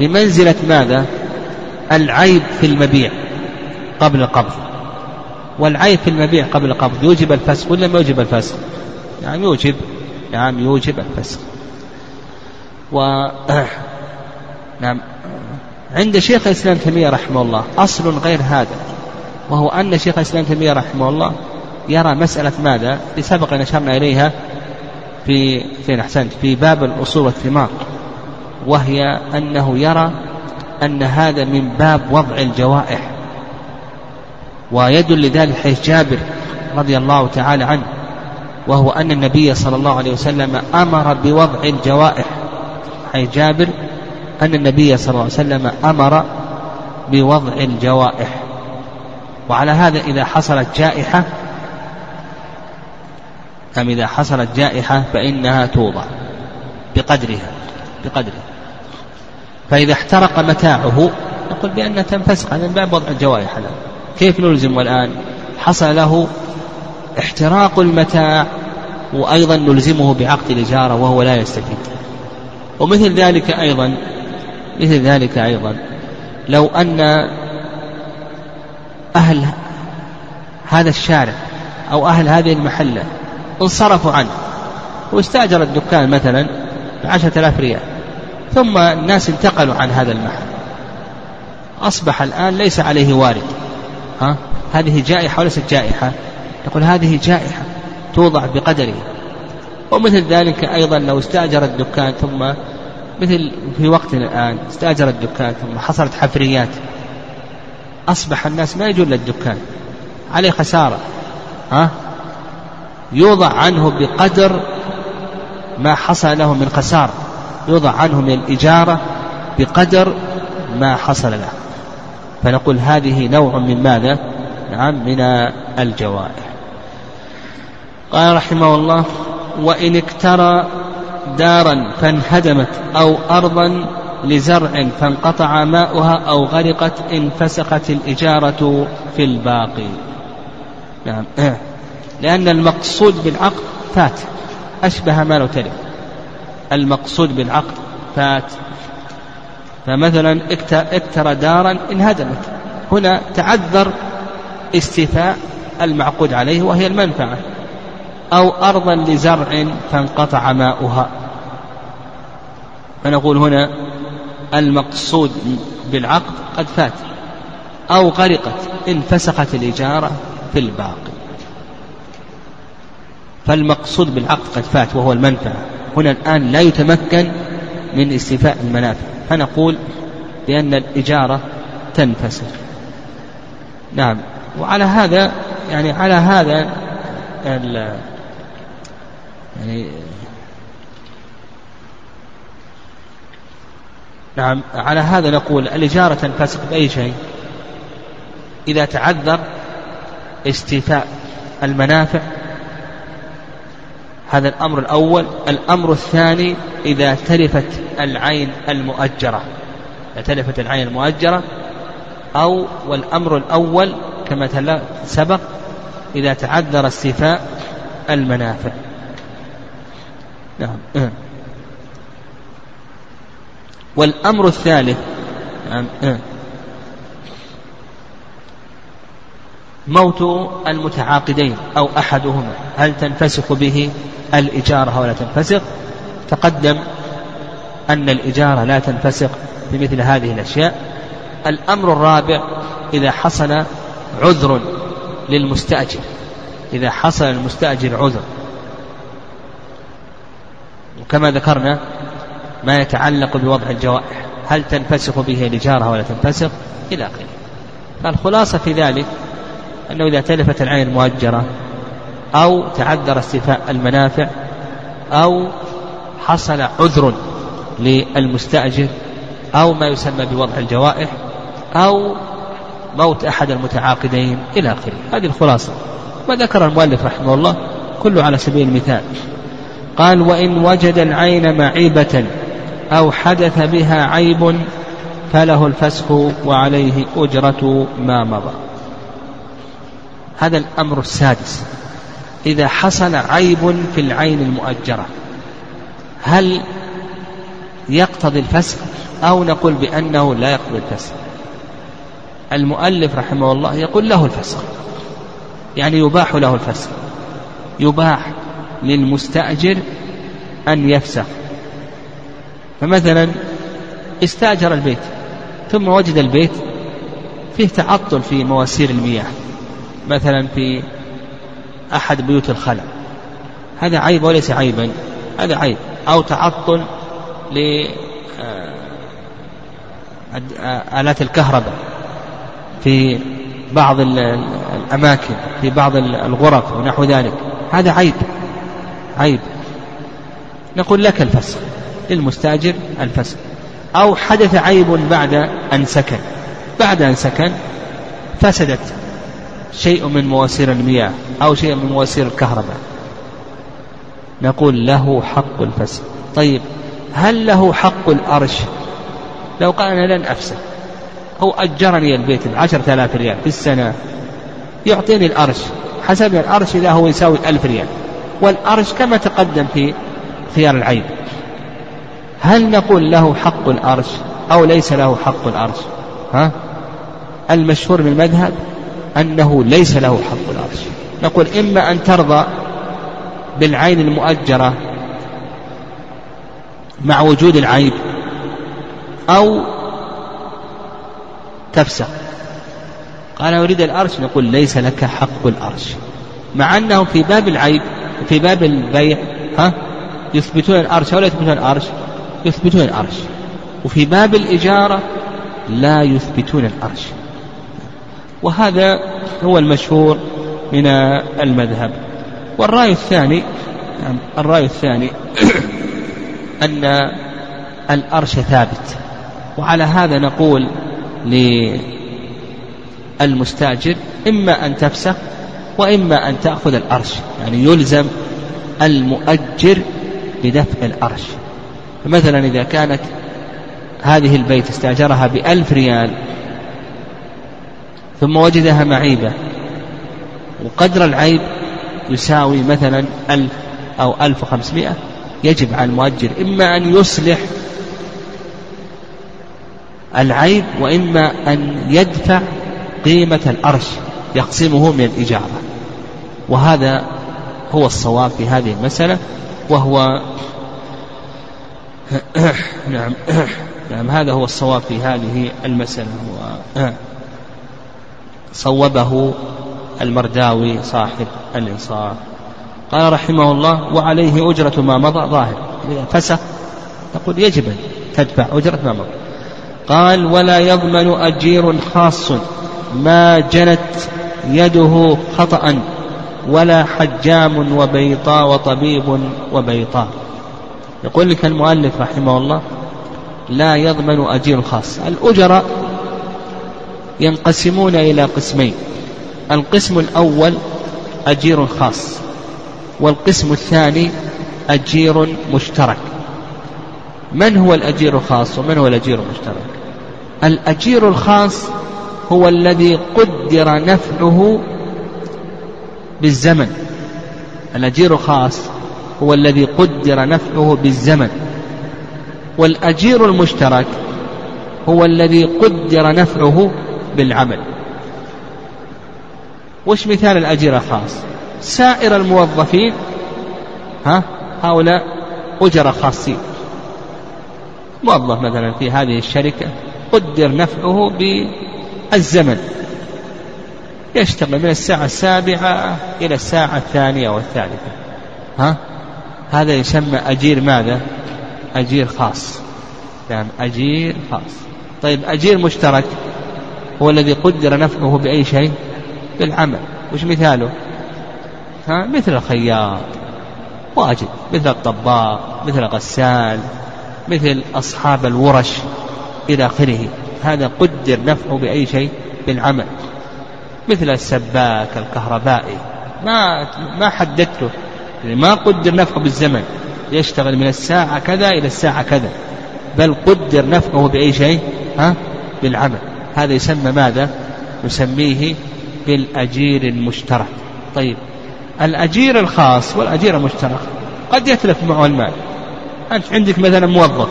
بمنزلة ماذا؟ العيب في المبيع قبل القبض والعيب في المبيع قبل القبض يوجب الفسخ ولا ما يوجب الفسخ؟ نعم يوجب نعم يوجب الفسخ و نعم. عند شيخ الإسلام تيمية رحمه الله أصل غير هذا وهو أن شيخ الإسلام تيمية رحمه الله يرى مسألة ماذا؟ لسبق أن أشرنا إليها في فين أحسنت؟ في باب الأصول والثمار وهي أنه يرى أن هذا من باب وضع الجوائح ويدل لذلك حيث جابر رضي الله تعالى عنه. وهو أن النبي صلى الله عليه وسلم أمر بوضع الجوائح. حيث جابر أن النبي صلى الله عليه وسلم أمر بوضع الجوائح. وعلى هذا إذا حصلت جائحة أم إذا حصلت جائحة فإنها توضع بقدرها بقدرها. فإذا احترق متاعه نقول بأنها تنفسخ عن باب وضع الجوائح. الآن كيف نلزم الآن؟ حصل له احتراق المتاع وأيضا نلزمه بعقد الإجارة وهو لا يستفيد. ومثل ذلك أيضا مثل ذلك أيضا لو أن أهل هذا الشارع أو أهل هذه المحلة انصرفوا عنه واستأجر الدكان مثلا بعشرة آلاف ريال ثم الناس انتقلوا عن هذا المحل. أصبح الآن ليس عليه وارد ها؟ هذه جائحة وليست جائحة. يقول هذه جائحة توضع بقدره ومثل ذلك أيضا لو استأجر الدكان ثم مثل في وقتنا الآن استأجر الدكان ثم حصلت حفريات أصبح الناس ما يجون للدكان. عليه خسارة ها؟ يوضع عنه بقدر ما حصل له من خسارة. يوضع عنه من الإجارة بقدر ما حصل له. فنقول هذه نوع من ماذا؟ نعم من الجوائح قال رحمه الله وإن اكترى دارا فانهدمت أو أرضا لزرع فانقطع ماؤها أو غرقت انفسخت الإجارة في الباقي. نعم. لأن المقصود بالعقد فات. أشبه ما لو تلف. المقصود بالعقد فات. فمثلا اكترى دارا انهدمت. هنا تعذر استيفاء المعقود عليه وهي المنفعة. أو أرضا لزرع فانقطع ماؤها. فنقول هنا المقصود بالعقد قد فات أو غرقت انفسخت الإجارة في الباقي. فالمقصود بالعقد قد فات وهو المنفعة. هنا الآن لا يتمكن من استيفاء المنافع. فنقول بأن الإجارة تنفسخ. نعم. وعلى هذا يعني على هذا يعني نعم على هذا نقول الإجارة تنفسخ بأي شيء. إذا تعذر استيفاء المنافع هذا الأمر الأول. الأمر الثاني إذا تلفت العين المؤجرة. إذا تلفت العين المؤجرة أو والأمر الأول كما سبق إذا تعذر استيفاء المنافع. نعم. إيه. والأمر الثالث نعم إيه. موت المتعاقدين أو أحدهما هل تنفسخ به؟ الإجارة ولا تنفسخ. تقدم أن الإجارة لا تنفسخ بمثل هذه الأشياء. الأمر الرابع إذا حصل عذر للمستأجر. إذا حصل المستأجر عذر. وكما ذكرنا ما يتعلق بوضع الجوائح. هل تنفسخ به الإجارة ولا تنفسخ؟ إلى آخره. فالخلاصة في ذلك أنه إذا تلفت العين المؤجرة أو تعذر استيفاء المنافع أو حصل عذر للمستأجر أو ما يسمى بوضع الجوائح أو موت أحد المتعاقدين. إلى آخره. هذه الخلاصة. ما ذكر المؤلف رحمه الله كله على سبيل المثال. قال وإن وجد العين معيبة أو حدث بها عيب فله الفسخ وعليه أجرة ما مضى. هذا الأمر السادس. إذا حصل عيب في العين المؤجرة هل يقتضي الفسخ أو نقول بأنه لا يقتضي الفسخ؟ المؤلف رحمه الله يقول له الفسخ يعني يباح له الفسخ يباح للمستأجر أن يفسخ. فمثلا استأجر البيت ثم وجد البيت فيه تعطل في مواسير المياه مثلا في أحد بيوت الخلع. هذا عيب وليس عيبا هذا عيب. أو تعطل ل آلات الكهرباء في بعض الأماكن في بعض الغرف ونحو ذلك. هذا عيب. عيب. نقول لك الفسخ للمستاجر الفسخ أو حدث عيب بعد أن سكن. بعد أن سكن فسدت شيء من مواسير المياه أو شيء من مواسير الكهرباء. نقول له حق الفسخ طيب هل له حق الأرش؟ لو قال أنا لن أفسد. هو أجرني البيت بعشرة آلاف ريال في السنة. يعطيني الأرش. حسب الأرش إذا هو يساوي ألف ريال. والأرش كما تقدم في خيار العيب. هل نقول له حق الأرش أو ليس له حق الأرش؟ ها؟ المشهور من المذهب أنه ليس له حق الأرش. نقول إما أن ترضى بالعين المؤجرة مع وجود العيب أو تفسق قال أريد الأرش؟ نقول ليس لك حق الأرش. مع أنه في باب العيب في باب البيع ها؟ يثبتون الأرش ولا يثبتون الأرش يثبتون الأرش وفي باب الإجارة لا يثبتون الأرش وهذا هو المشهور من المذهب. والرأي الثاني الرأي الثاني أن الأرش ثابت. وعلى هذا نقول للمستأجر إما أن تفسخ وإما أن تأخذ الأرش يعني يلزم المؤجر بدفع الأرش. فمثلا إذا كانت هذه البيت استأجرها بألف ريال ثم وجدها معيبة وقدر العيب يساوي مثلا ألف أو ألف وخمسمائة يجب على المؤجر إما أن يصلح العيب وإما أن يدفع قيمة الأرش يقسمه من الإجارة. وهذا هو الصواب في هذه المسألة وهو نعم نعم هذا هو الصواب في هذه المسألة صوبه المرداوي صاحب الإنصاف قال رحمه الله وعليه أجرة ما مضى. ظاهر فسخ نقول يجب أن تدفع أجرة ما مضى. قال ولا يضمن أجير خاص ما جنت يده خطأ. ولا حجام وبيطاء وطبيب وبيطاء يقول لك المؤلف رحمه الله لا يضمن أجير خاص. الأجراء ينقسمون إلى قسمين. القسم الأول أجير خاص والقسم الثاني أجير مشترك. من هو الأجير الخاص ومن هو الأجير المشترك؟ الأجير الخاص هو الذي قدر نفعه بالزمن. الأجير الخاص هو الذي قدر نفعه بالزمن. والأجير المشترك هو الذي قدر نفعه بالعمل. وش مثال الأجير الخاص؟ سائر الموظفين ها هؤلاء أجر خاصين. موظف مثلا في هذه الشركة قدر نفعه بالزمن. يشتغل من الساعة السابعة إلى الساعة الثانية والثالثة. ها؟ هذا يسمى أجير ماذا؟ أجير خاص. يعني أجير خاص. طيب أجير مشترك هو الذي قدر نفعه بأي شيء؟ بالعمل. وش مثاله؟ ها؟ مثل الخياط. واجد. مثل الطباخ مثل الغسال مثل أصحاب الورش إلى آخره. هذا قدر نفعه بأي شيء؟ بالعمل. مثل السباك الكهربائي. ما ما حددته. يعني ما قدر نفعه بالزمن. يشتغل من الساعة كذا إلى الساعة كذا. بل قدر نفعه بأي شيء؟ ها؟ بالعمل. هذا يسمى ماذا؟ نسميه بالأجير المشترك. طيب. الأجير الخاص والأجير المشترك. قد يتلف معه المال. أنت عندك مثلا موظف.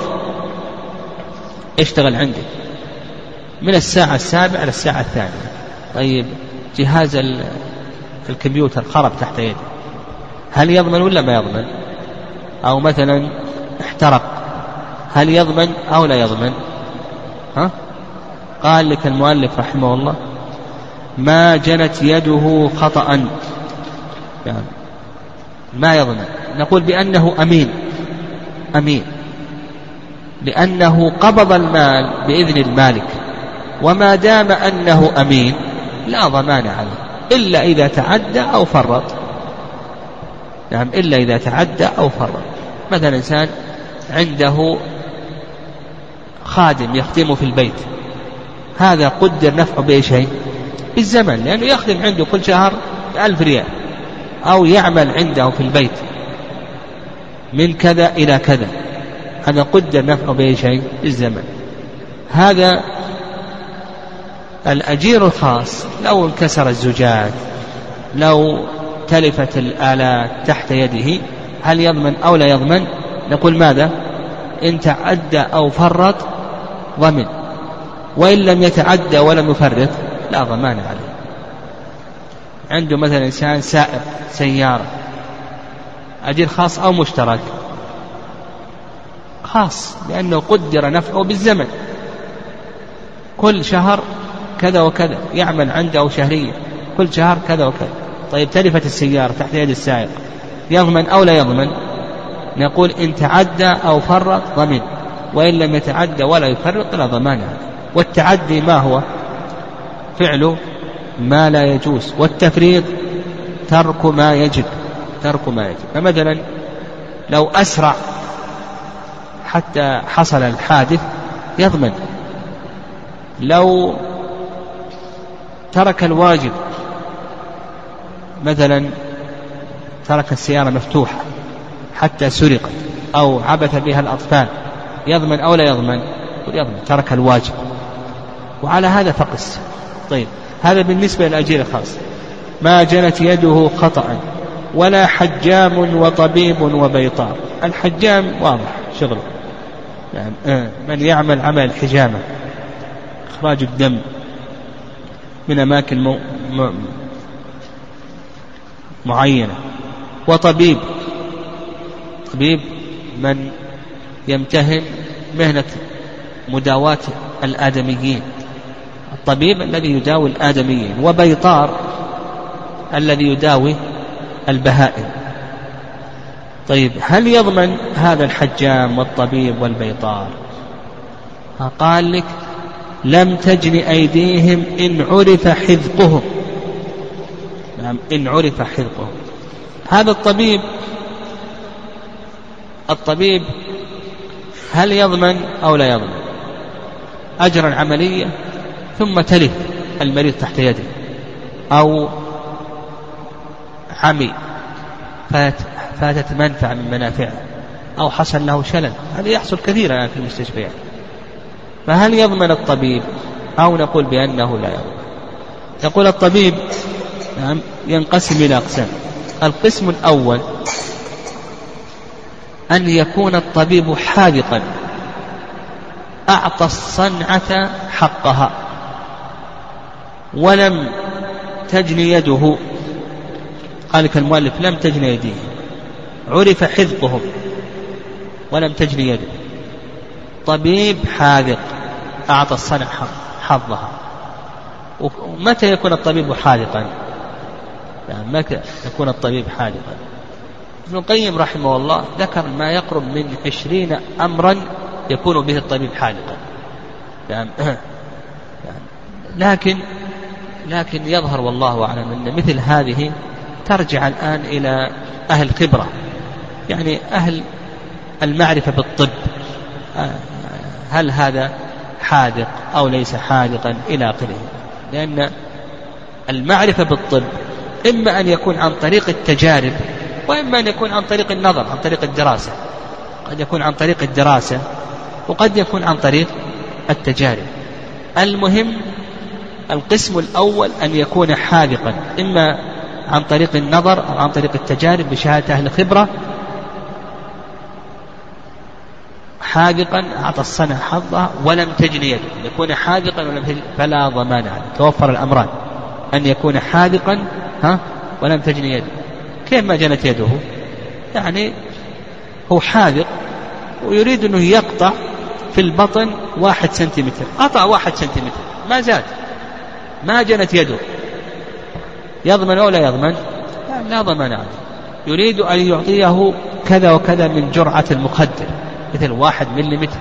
يشتغل عندك. من الساعة السابعة إلى الساعة الثانية. طيب. جهاز الكمبيوتر خرب تحت يده. هل يضمن ولا ما يضمن؟ أو مثلا احترق هل يضمن أو لا يضمن؟ ها؟ قال لك المؤلف رحمه الله ما جنت يده خطأ. يعني ما يضمن. نقول بأنه أمين. أمين. لأنه قبض المال بإذن المالك وما دام أنه أمين لا ضمان عليه إلا إذا تعدى أو فرط. نعم إلا إذا تعدى أو فرط. مثلا إنسان عنده خادم يخدمه في البيت هذا قدر نفعه بأي شيء؟ بالزمن لأنه يخدم عنده كل شهر ألف ريال أو يعمل عنده في البيت من كذا إلى كذا. هذا قدر نفعه بأي شيء؟ بالزمن. هذا الأجير الخاص لو انكسر الزجاج لو تلفت الآلات تحت يده هل يضمن أو لا يضمن؟ نقول ماذا؟ إن تعدى أو فرط ضمن. وإن لم يتعدى ولم يفرط لا ضمان عليه. عنده مثلا إنسان سائق سيارة أجير خاص أو مشترك. خاص لأنه قدر نفعه بالزمن. كل شهر كذا وكذا يعمل عنده أو شهريا كل شهر كذا وكذا. طيب تلفت السيارة تحت يد السائق يضمن أو لا يضمن؟ نقول إن تعدى أو فرط ضمن وإن لم يتعدى ولا يفرط لا ضمان. والتعدي ما هو؟ فعل ما لا يجوز والتفريط ترك ما يجب ترك ما يجب. فمثلا لو أسرع حتى حصل الحادث يضمن لو ترك الواجب. مثلا ترك السيارة مفتوحة حتى سرقت أو عبث بها الأطفال. يضمن أو لا يضمن؟ يضمن ترك الواجب. وعلى هذا فقس طيب هذا بالنسبة للأجير الخاص. ما جنت يده خطأ ولا حجام وطبيب وبيطار. الحجام واضح شغله يعني آه، من يعمل عمل الحجامة إخراج الدم. من أماكن. معينة. وطبيب. طبيب من يمتهن مهنة مداواة الآدميين. الطبيب الذي يداوي الآدميين. وبيطار الذي يداوي البهائم. طيب هل يضمن هذا الحجام والطبيب والبيطار؟ قال لك لم تجن أيديهم إن عرف حذقهم. نعم إن عرف حذقهم. هذا الطبيب الطبيب هل يضمن أو لا يضمن؟ أجر العملية ثم تلف المريض تحت يده أو عمي فات فاتت منفعة من منافعه أو حصل له شلل. هذا يحصل كثيرا في المستشفيات. فهل يضمن الطبيب أو نقول بأنه لا يضمن؟ يقول الطبيب نعم ينقسم إلى أقسام. القسم الأول أن يكون الطبيب حاذقا. أعطى الصنعة حقها. ولم تجن يده. قال المؤلف لم تجن يديه. عرف حذقهم. ولم تجن يده. طبيب حاذق. أعطى الصنع حظها. ومتى يكون الطبيب حاذقا؟ يعني متى يكون الطبيب حاذقا؟ ابن القيم رحمه الله ذكر ما يقرب من عشرين أمرا يكون به الطبيب حاذقا. يعني لكن لكن يظهر والله أعلم أن مثل هذه ترجع الآن إلى أهل خبرة. يعني أهل المعرفة بالطب. هل هذا حاذق أو ليس حاذقا إلى آخره. لأن المعرفة بالطب إما أن يكون عن طريق التجارب وإما أن يكون عن طريق النظر عن طريق الدراسة. قد يكون عن طريق الدراسة وقد يكون عن طريق التجارب. المهم القسم الأول أن يكون حاذقا إما عن طريق النظر أو عن طريق التجارب بشهادة أهل خبرة حاذقا أعطى الصنع حظها ولم تجن يده. يكون حاذقا ولم تجن فلا ضمان عليه. توفر الأمران. أن يكون حاذقا ها ولم تجن يده. كيف ما جنت يده؟ يعني هو حاذق ويريد أنه يقطع في البطن واحد سنتيمتر. قطع واحد سنتيمتر. ما زاد. ما جنت يده. يضمن أو لا يضمن؟ لا, لا ضمان عليه. يريد أن يعطيه كذا وكذا من جرعة المخدر مثل واحد مليمتر.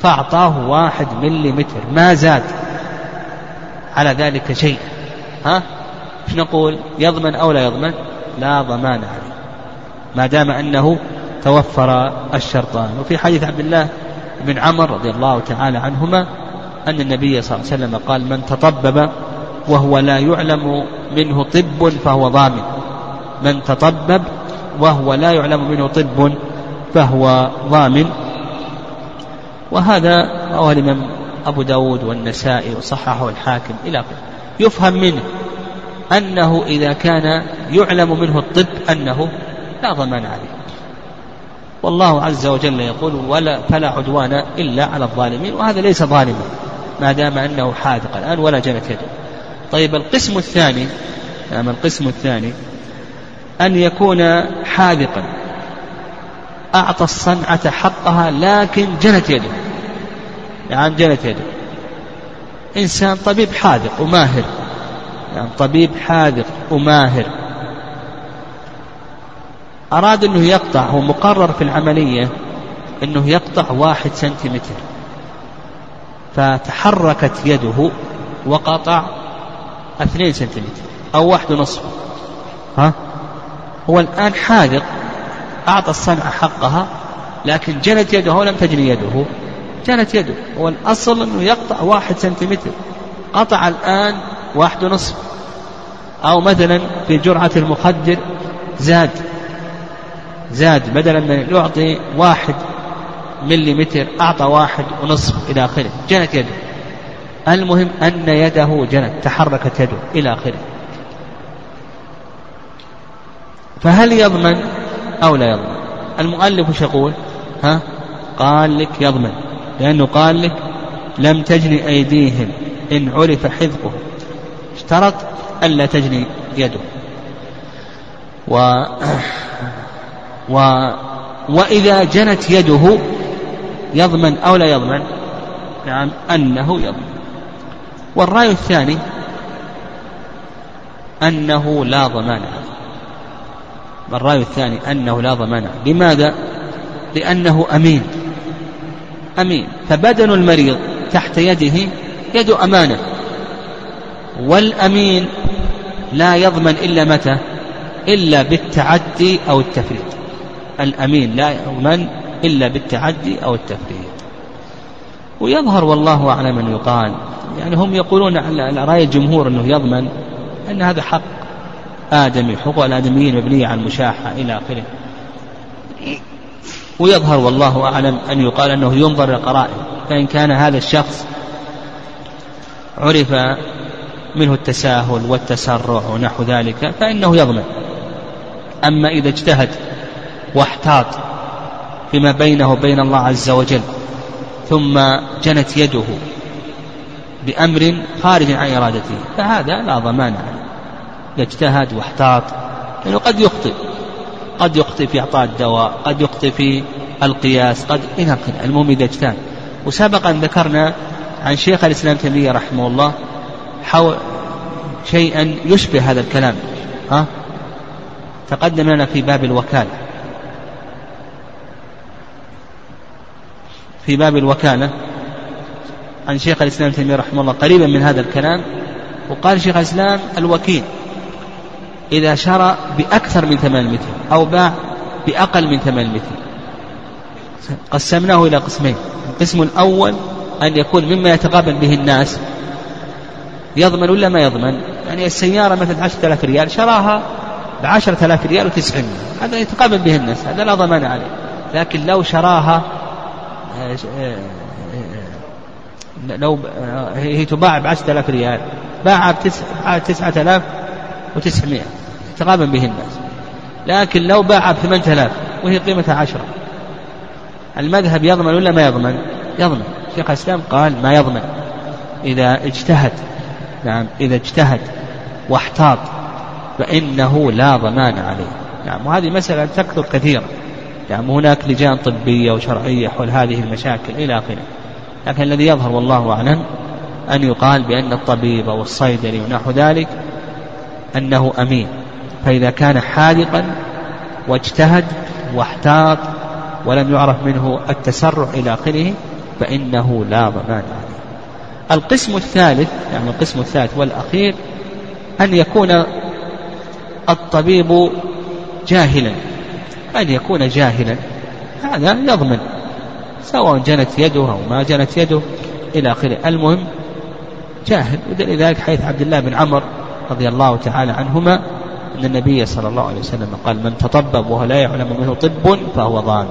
فأعطاه واحد مليمتر. ما زاد على ذلك شيء. ها؟ إيش نقول؟ يضمن أو لا يضمن؟ لا ضمان عليه. ما دام أنه توفر الشرطان. وفي حديث عبد الله بن عمر رضي الله تعالى عنهما أن النبي صلى الله عليه وسلم قال من تطبب وهو لا يعلم منه طب فهو ضامن. من تطبب وهو لا يعلم منه طب فهو ضامن. وهذا رواه الإمام أبو داود والنسائي وصححه الحاكم إلى آخره. يفهم منه أنه إذا كان يعلم منه الطب أنه لا ضمان عليه. والله عز وجل يقول ولا فلا عدوان إلا على الظالمين وهذا ليس ظالما ما دام أنه حاذق الآن ولا جنت يده. طيب القسم الثاني نعم القسم الثاني أن يكون حاذقا. أعطى الصنعة حقها لكن جنت يده. يعني جنت يده. إنسان طبيب حاذق وماهر. يعني طبيب حاذق وماهر. أراد أنه يقطع هو مقرر في العملية أنه يقطع واحد سنتيمتر. فتحركت يده وقطع اثنين سنتيمتر أو واحد ونصف. ها؟ هو الآن حاذق أعطى الصنعة حقها لكن جنت يده ولم تجني يده. جنت يده. هو الأصل أنه يقطع واحد سنتيمتر. قطع الآن واحد ونصف. أو مثلا في جرعة المخدر زاد. زاد. بدلا من يعطي واحد مليمتر أعطى واحد ونصف إلى آخره. جنت يده. المهم أن يده جنت تحركت يده إلى آخره. فهل يضمن أو لا يضمن. المؤلف وش يقول؟ ها؟ قال لك يضمن. لأنه قال لك لم تجني أيديهم إن عرف حذقه. اشترط ألا تجني يده. و و وإذا جنت يده يضمن أو لا يضمن؟ نعم أنه يضمن. والرأي الثاني أنه لا ضمان. الرأي الثاني أنه لا ضمان. لماذا؟ لأنه أمين. أمين. فبدن المريض تحت يده يد أمانة. والأمين لا يضمن إلا متى؟ إلا بالتعدي أو التفريط. الأمين لا يضمن إلا بالتعدي أو التفريط. ويظهر والله أعلم أن يقال يعني هم يقولون على رأي الجمهور أنه يضمن أن هذا حق. آدمي حقوق الآدميين مبنية على المشاحة إلى آخره. ويظهر والله أعلم أن يقال أنه ينظر للقرائن فإن كان هذا الشخص عرف منه التساهل والتسرع ونحو ذلك فإنه يضمن أما إذا اجتهد واحتاط فيما بينه وبين الله عز وجل ثم جنت يده بأمر خارج عن إرادته فهذا لا ضمان. إذا اجتهد واحتاط لأنه قد يخطئ قد يخطئ في إعطاء الدواء قد يخطئ في القياس قد إلى المهم إذا اجتهد. وسبقا ذكرنا عن شيخ الإسلام تيمية رحمه الله حول شيئا يشبه هذا الكلام. ها؟ تقدم لنا في باب الوكالة. في باب الوكالة عن شيخ الإسلام تيمية رحمه الله قريبا من هذا الكلام وقال شيخ الإسلام الوكيل. إذا شرى بأكثر من ثمان متر أو باع بأقل من ثمان متر قسمناه إلى قسمين. القسم الأول أن يكون مما يتقابل به الناس. يضمن ولا ما يضمن؟ يعني السيارة مثلا عشرة آلاف ريال شراها بعشرة آلاف ريال وتسعين هذا يتقابل به الناس هذا لا ضمان عليه. لكن لو شراها آه، آه، آه، لو هي تباع بعشرة آلاف ريال باعها بتسعة آلاف وتسعمائة. يتقابل به الناس لكن لو باعها بثمانية آلاف وهي قيمتها عشرة. المذهب يضمن ولا ما يضمن؟ يضمن. شيخ الإسلام قال ما يضمن. إذا اجتهد نعم إذا اجتهد واحتاط فإنه لا ضمان عليه. نعم وهذه مسألة تكثر كثيرا. نعم هناك لجان طبية وشرعية حول هذه المشاكل إلى آخره. لكن الذي يظهر والله أعلم أن يقال بأن الطبيب أو الصيدلي ونحو ذلك أنه أمين. فإذا كان حاذقا واجتهد واحتاط ولم يعرف منه التسرع إلى آخره فإنه لا ضمان عليه. القسم الثالث يعني القسم الثالث والأخير أن يكون الطبيب جاهلا. أن يكون جاهلا هذا يضمن سواء جنت يده أو ما جنت يده إلى آخره. المهم جاهل ودليل ذلك حيث عبد الله بن عمر رضي الله تعالى عنهما أن النبي صلى الله عليه وسلم قال من تطبب وهو لا يعلم منه طب فهو ضامن